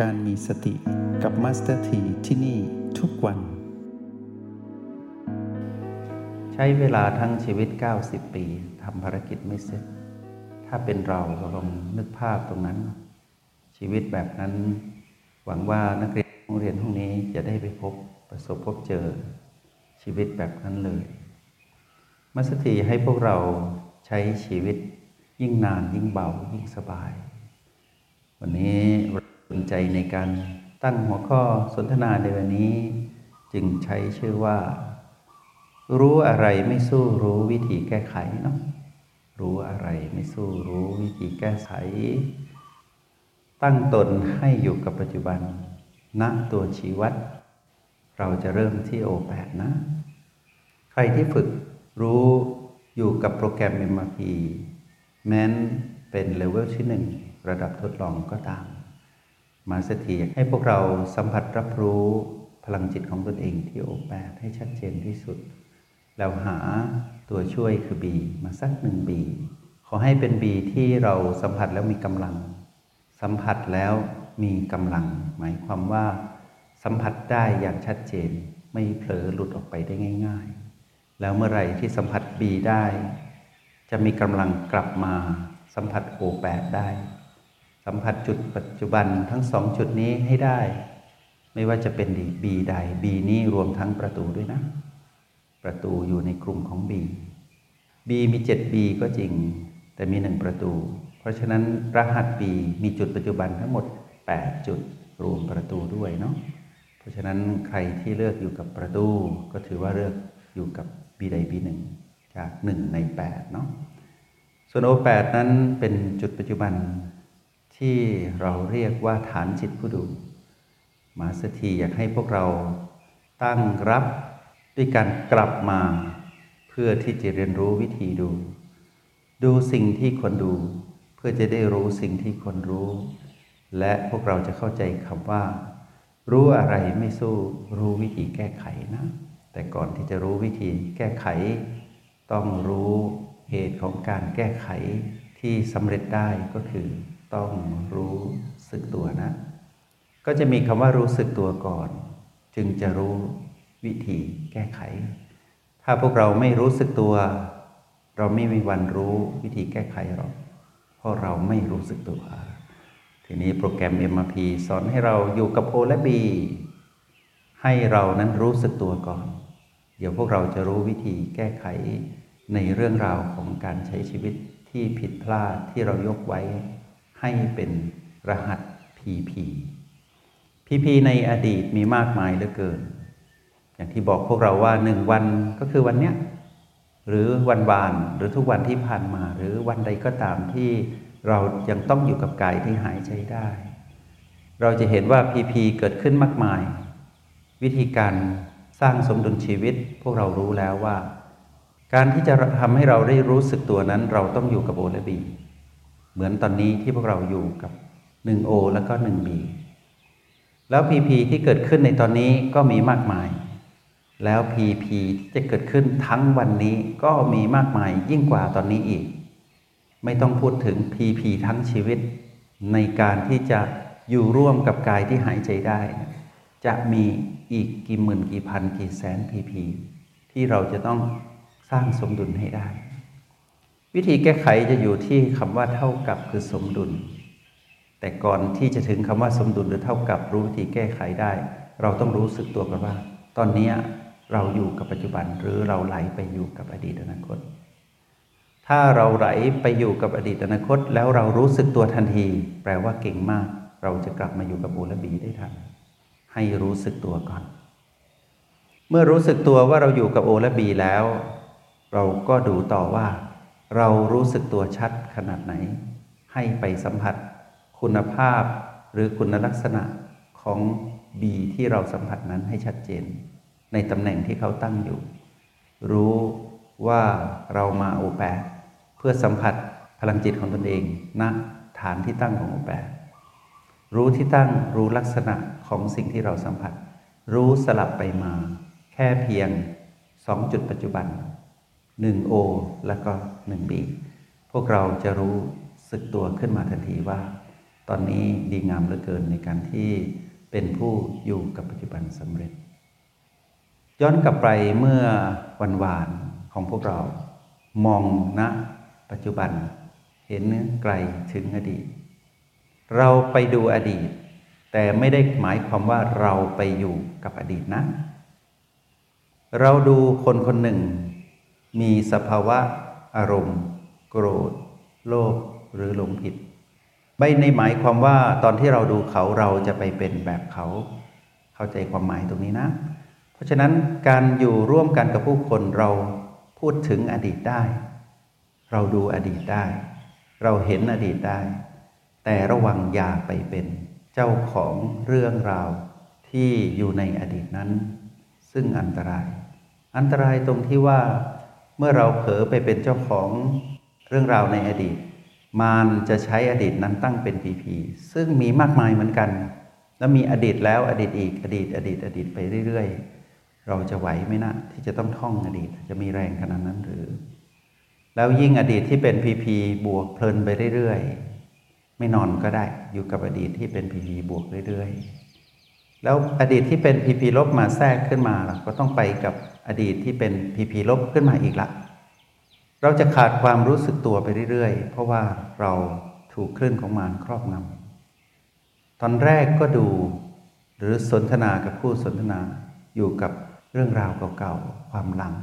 การมีสติกับมาสเตอร์ทีที่นี่ทุกวัน ใช้เวลาทั้งชีวิต 90 ปีทำภารกิจไม่เสร็จ ถ้าเป็นเราเราลองนึกภาพตรงนั้น ชีวิตแบบนั้น หวังว่านักเรียนโรงเรียนพวกนี้จะได้ไปพบประสบพบเจอชีวิตแบบนั้นเลยมาสเตอร์ทีให้พวกเราใช้ชีวิตยิ่งนานยิ่งเบายิ่งสบาย วันนี้ สนใจในการตั้งหัวข้อสนทนาในวันนี้ จึงใช้ชื่อว่า รู้อะไรไม่สู้รู้วิธีแก้ไขเนาะรู้อะไรไม่สู้รู้วิธีแก้ไข ตั้งตนให้อยู่กับปัจจุบันณตัวชีวัดเราจะเริ่มที่โอแปดนะ ใครที่ฝึกรู้อยู่กับโปรแกรม MRP แม้นเป็นเลเวลที่หนึ่งระดับทดลองก็ตาม มาสถีให้พวกเราสัมผัสรับรู้พลังจิตของตนเองที่โอแปดให้ชัดเจนที่สุด แล้วหาตัวช่วยคือบีมาสักหนึ่งบีขอให้เป็นบีที่เราสัมผัสแล้วมีกำลัง สัมผัสแล้วมีกำลัง หมายความว่า สัมผัสได้อย่างชัดเจน ไม่เผลอหลุดออกไปได้ง่าย ๆ แล้วเมื่อไรที่สัมผัสบีได้ จะมีกำลังกลับมาสัมผัสโอแปดได้ สัมผัสจุดปัจจุบันทั้งสองจุดนี้ให้ได้ ไม่ว่าจะเป็นบีใดบีนี้รวมทั้งประตูด้วยนะ ประตูอยู่ในกลุ่มของบีบีมีเจ็ดบีก็จริง แต่มีหนึ่งประตู เพราะฉะนั้นรหัสบีมีจุดปัจจุบันทั้งหมด 8 จุดรวมประตูด้วยเนาะเพราะฉะนั้นใครที่เลือกอยู่กับประตูก็ถือว่าเลือกอยู่กับบีใดบีหนึ่งจากหนึ่งใน8เนาะส่วนโอแปดนั้นเป็นจุดปัจจุบัน ที่เราเรียกว่าฐานจิตผู้ดูมาสถีอยากให้พวกเราตั้งรับด้วยการกลับมา เพื่อที่จะเรียนรู้วิธีดู ดูสิ่งที่ควรดู เพื่อจะได้รู้สิ่งที่ควรรู้ และพวกเราจะเข้าใจคำว่า รู้อะไรไม่สู้รู้วิธีแก้ไขนะ แต่ก่อนที่จะรู้วิธีแก้ไข ต้องรู้เหตุของการแก้ไขที่สำเร็จได้ก็คือ ต้องรู้สึกตัวนะ ก็จะมีคำว่ารู้สึกตัวก่อน จึงจะรู้วิธีแก้ไข ถ้าพวกเราไม่รู้สึกตัว เราไม่มีวันรู้วิธีแก้ไขหรอกเพราะเราไม่รู้สึกตัว ทีนี้โปรแกรม MRP สอนให้เราอยู่กับ O และ B ให้เรานั้นรู้สึกตัวก่อน เดี๋ยวพวกเราจะรู้วิธีแก้ไขในเรื่องราวของการใช้ชีวิตที่ผิดพลาดที่เรายกไว้ ให้เป็นรหัส PP PP ในอดีตมีมากมายเหลือเกิน อย่างที่บอกพวกเราว่าหนึ่งวันก็คือวันเนี้ยหรือวันวานหรือทุกวันที่ผ่านมา หรือวันใดก็ตามที่เรายังต้องอยู่กับกายที่หายใจได้ เราจะเห็นว่า PP เกิดขึ้นมากมาย วิธีการสร้างสมดุลชีวิต พวกเรารู้แล้วว่า การที่จะทำให้เราได้รู้สึกตัวนั้น เราต้องอยู่กับโอและบี เหมือนตอนนี้ที่พวกเราอยู่กับ 1 O แล้วก็ 1 B แล้วพีพีที่เกิดขึ้นในตอนนี้ก็มีมากมาย แล้วพีพีที่จะเกิดขึ้นทั้งวันนี้ก็มีมากมายยิ่งกว่าตอนนี้อีก ไม่ต้องพูดถึงพีพีทั้งชีวิต ในการที่จะอยู่ร่วมกับกายที่หายใจได้ จะมีอีกกี่หมื่นกี่พันกี่แสนพีพีที่เราจะต้องสร้างสมดุลให้ได้ วิธีแก้ไขจะอยู่ที่คำว่าเท่ากับคือสมดุล แต่ก่อนที่จะถึงคำว่าสมดุลหรือเท่ากับรู้วิธีแก้ไขได้ เราต้องรู้สึกตัวกันว่า ตอนนี้เราอยู่กับปัจจุบันหรือเราไหลไปอยู่กับอดีตอนาคต ถ้าเราไหลไปอยู่กับอดีตอนาคต แล้วเรารู้สึกตัวทันที แปลว่าเก่งมาก เราจะกลับมาอยู่กับบูและบีได้ทันให้รู้สึกตัวก่อน เมื่อรู้สึกตัวว่าเราอยู่กับโอและบีแล้ว เราก็ดูต่อว่า เรารู้สึกตัวชัดขนาดไหน ให้ไปสัมผัสคุณภาพหรือคุณลักษณะของ B ที่เราสัมผัสนั้นให้ชัดเจน ในตำแหน่งที่เขาตั้งอยู่ รู้ว่าเรามาโอแปดเพื่อสัมผัสพลังจิตของตนเองณนะฐานที่ตั้งของโอแปดรู้ที่ตั้งรู้ลักษณะของสิ่งที่เราสัมผัส รู้สลับไปมา แค่เพียงสองจุดปัจจุบัน 1O แล้วก็ 1B พวกเราจะรู้สึกตัวขึ้นมาทันทีว่า ตอนนี้ดีงามเหลือเกินในการที่เป็นผู้อยู่กับปัจจุบันสำเร็จ ย้อนกลับไปเมื่อวันวานของพวกเรา มองณปัจจุบันเห็นไกลถึงอดีต เราไปดูอดีต แต่ไม่ได้หมายความว่าเราไปอยู่กับอดีตนะ เราดูคนคนหนึ่ง มีสภาวะอารมณ์ โกรธ โลภหรือหลงผิด ไม่ในหมายความว่าตอนที่เราดูเขาเราจะไปเป็นแบบเขา เข้าใจความหมายตรงนี้นะ เพราะฉะนั้นการอยู่ร่วมกันกับผู้คนเราพูดถึงอดีตได้ เราดูอดีตได้ เราเห็นอดีตได้ แต่ระวังอย่าไปเป็น เจ้าของเรื่องราวที่อยู่ในอดีตนั้น ซึ่งอันตราย อันตรายตรงที่ว่า เมื่อเราเผลอไปเป็นเจ้าของเรื่องราวในอดีต มารจะใช้อดีตนั้นตั้งเป็นพีพีซึ่งมีมากมายเหมือนกัน แล้วมีอดีตแล้วอดีตอีกอดีต อดีต อดีตไปเรื่อย ๆ เราจะไหวไหมนะที่จะต้องท่องอดีตจะมีแรงขนาดนั้นหรือ แล้วยิ่งอดีตที่เป็น PP บวกเพลินไปเรื่อยๆไม่นอนก็ได้อยู่กับอดีตที่เป็น PP บวกเรื่อย ๆ แล้วอดีตที่เป็น PP ลบมาแทรกขึ้นมาก็ต้องไปกับอดีตที่เป็น PP ลบขึ้นมาอีกละ เราจะขาดความรู้สึกตัวไปเรื่อยๆ เพราะว่าเราถูกคลื่นของมารครอบงำตอนแรกก็ดูหรือสนทนากับผู้สนทนาอยู่กับเรื่องราวเก่าๆ ความหลัง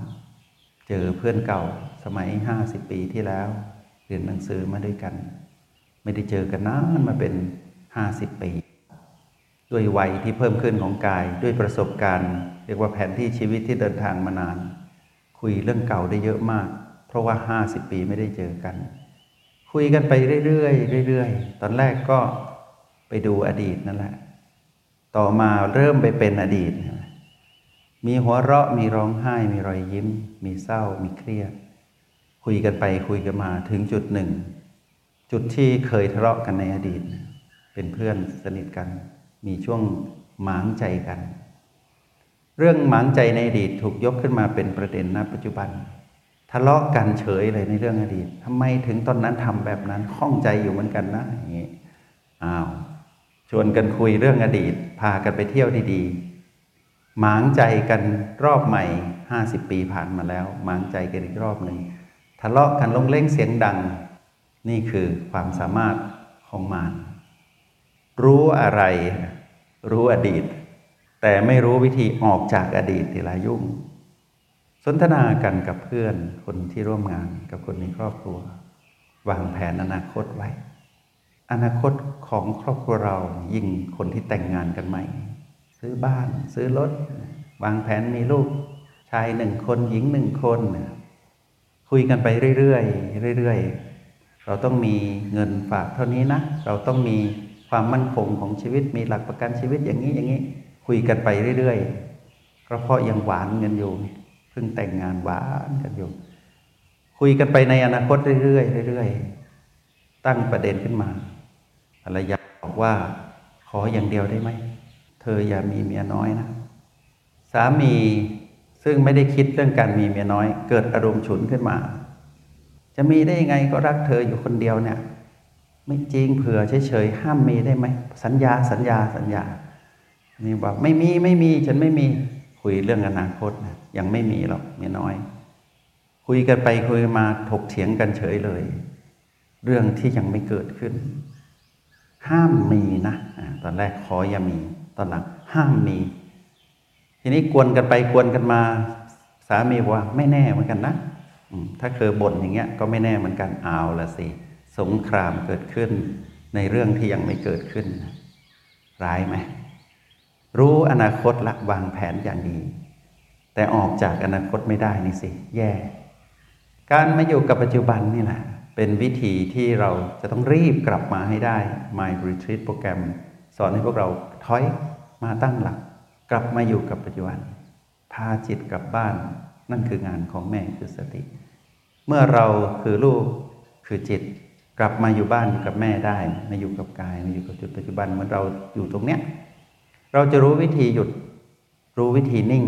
เจอเพื่อนเก่าสมัยห้าสิบปีที่แล้ว เรียนหนังสือมาด้วยกัน ไม่ได้เจอกันนานมาเป็นห้าสิบปี ด้วยวัยที่เพิ่มขึ้นของกายด้วยประสบการณ์ เรียกว่าแผนที่ชีวิตที่เดินทางมานาน คุยเรื่องเก่าได้เยอะมาก เพราะว่าห้าสิบปีไม่ได้เจอกัน คุยกันไปเรื่อยๆเรื่อยๆตอนแรกก็ไปดูอดีตนั่นแหละ ต่อมาเริ่มไปเป็นอดีต มีหัวเราะมีร้องไห้ มีรอยยิ้ม มีเศร้า มีเครียด คุยกันไปคุยกันมาถึงจุดหนึ่ง จุดที่เคยทะเลาะกันในอดีต เป็นเพื่อนสนิทกัน มีช่วงหมางใจกัน เรื่องหมางใจในอดีตถูกยกขึ้นมาเป็นประเด็นณปัจจุบัน ทะเลาะกันเฉยเลยในเรื่องอดีตทำไมถึงตอนนั้นทำแบบนั้นข้องใจอยู่เหมือนกันนะอย่างนี้อ้าวชวนกันคุยเรื่องอดีต พากันไปเที่ยวดีๆหมางใจกันรอบใหม่ห้าสิบปีผ่านมาแล้วหมางใจกันอีกรอบหนึ่งทะเลาะกันลงเล่งเสียงดัง นี่คือความสามารถของมาร รู้อะไร รู้อดีต แต่ไม่รู้วิธีออกจากอดีตทีละยุ่ง สนทนากันกับเพื่อนคนที่ร่วมงานกับคนในครอบครัว วางแผนอนาคตไว้ อนาคตของครอบครัวเรายิ่งคนที่แต่งงานกันใหม่ ซื้อบ้าน ซื้อรถ วางแผนมีลูก ชายหนึ่งคนหญิงหนึ่งคน คุยกันไปเรื่อยๆเรื่อยๆเราต้องมีเงินฝากเท่านี้นะ เราต้องมี ความมั่นคงของชีวิตมีหลักประกันชีวิตอย่างนี้อย่างนี้ คุยกันไปเรื่อยๆเพราะยังหวานกันอยู่เพิ่งแต่งงานหวานกันอยู่ คุยกันไปในอนาคตเรื่อยๆเรื่อยๆตั้งประเด็นขึ้นมาภรรยาบอกว่า ขออย่างเดียวได้ไหมเธออย่ามีเมียน้อยนะสามีซึ่งไม่ได้คิดเรื่องการมีเมียน้อย เกิดอารมณ์ฉุนขึ้นมา จะมีได้ยังไงก็รักเธออยู่คนเดียวเนี่ย ไม่จริงเผื่อเฉยๆห้ามมีได้ไหมสัญญาสัญญาสัญญานี่บอกไม่มีไม่มีฉันไม่มีคุยเรื่องอนาคตนะยังไม่มีหรอกมีน้อย คุยกันไปคุยมาถกเถียงกันเฉยเลย เรื่องที่ยังไม่เกิดขึ้น ห้ามมีนะตอนแรกขออย่ามี ตอนหลังห้ามมี ทีนี้กวนกันไปกวนกันมา สามีว่าไม่แน่เหมือนกันนะถ้าเคยบ่นอย่างเงี้ย ก็ไม่แน่เหมือนกันเอาละสิ สงครามเกิดขึ้นในเรื่องที่ยังไม่เกิดขึ้น ร้ายไหม รู้อนาคตละวางแผนอย่างดี แต่ออกจากอนาคตไม่ได้นี่สิ แย่ การมาอยู่กับปัจจุบันนี่แหละเป็นวิธีที่เราจะต้องรีบกลับมาให้ได้ My Retreat โปรแกรม สอนให้พวกเราถอยมาตั้งหลัก กลับมาอยู่กับปัจจุบัน พาจิตกลับบ้าน นั่นคืองานของแม่คือสติ เมื่อเราคือลูกคือจิต กลับมาอยู่บ้านอยู่กับแม่ได้มาอยู่กับกายมาอยู่กับจุดปัจจุบันเหมือนเราอยู่ตรงเนี้ยเราจะรู้วิธีหยุด รู้วิธีนิ่ง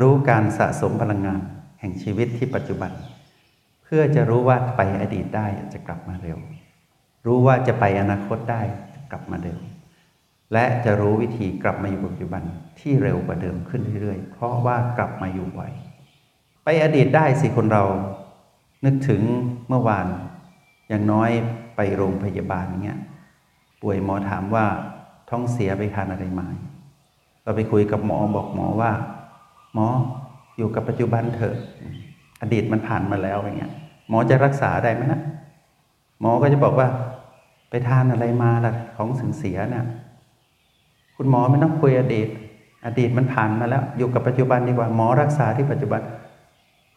รู้การสะสมพลังงาน แห่งชีวิตที่ปัจจุบัน เพื่อจะรู้ว่าไปอดีตได้จะกลับมาเร็ว รู้ว่าจะไปอนาคตได้จะกลับมาเดิมและจะรู้วิธีกลับมาอยู่ปัจจุบันที่เร็วกว่าเดิมขึ้นเรื่อยๆ เพราะว่ากลับมาอยู่บ่อยไปอดีตได้สิคนเรานึกถึงเมื่อวาน อย่างน้อยไปโรงพยาบาลเงี้ยป่วยหมอถามว่าท้องเสียไปทานอะไรมาเราไปคุยกับหมอบอกหมอว่า หมออยู่กับปัจจุบันเถอะอดีตมันผ่านมาแล้วอย่างเงี้ย หมอจะรักษาได้ไหมนะหมอก็จะบอกว่า ไปทานอะไรมาล่ะของสึงเสียเนี่ยคุณหมอไม่ต้องคุยอดีต อดีตมันผ่านมาแล้ว อยู่กับปัจจุบันดีกว่าหมอรักษาที่ปัจจุบัน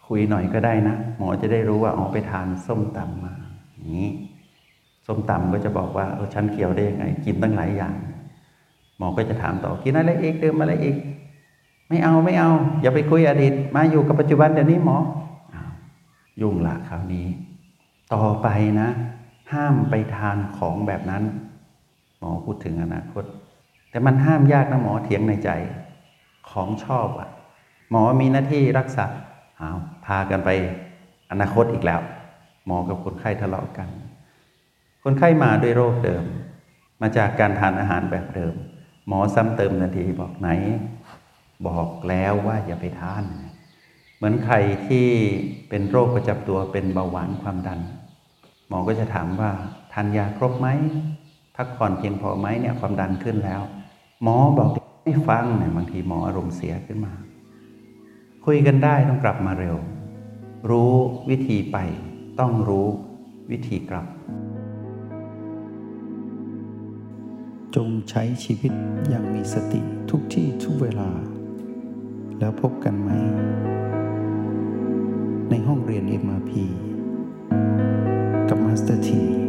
คุยหน่อยก็ได้นะ หมอจะได้รู้ว่าอ๋อไปทานส้มตำมา นี้ส้มตำก็จะบอกว่าเออฉันเกี่ยวได้ยังไง กินตั้งหลายอย่าง หมอก็จะถามต่อกินอะไรอีกดื่มอะไรอีกไม่เอาไม่เอา อย่าไปคุยอดีต มาอยู่กับปัจจุบันเดี๋ยวนี้หมออยุ่งละคราวนี้ ต่อไปนะ ห้ามไปทานของแบบนั้น หมอพูดถึงอนาคต แต่มันห้ามยากนะหมอเถียงในใจ ของชอบอะ หมอมีหน้าที่รักษาอ้าวพากันไปอนาคตอีกแล้ว หมอกับคนไข้ทะเลาะกัน คนไข้มาด้วยโรคเดิม มาจากการทานอาหารแบบเดิม หมอซ้ำเติมทันทีบอกไหน บอกแล้วว่าอย่าไปทาน เหมือนใครที่เป็นโรคประจำตัวเป็นเบาหวานความดัน หมอก็จะถามว่าทานยาครบไหมพักผ่อนเพียงพอไหมเนี่ยความดันขึ้นแล้ว หมอบอกไม่ฟังเนี่ยบางทีหมออารมณ์เสียขึ้นมา คุยกันได้ต้องกลับมาเร็ว รู้วิธีไป ต้องรู้วิธีกลับ จงใช้ชีวิตอย่างมีสติทุกที่ทุกเวลา แล้วพบกันใหม่ ในห้องเรียน MRP กับมาสเตอร์ที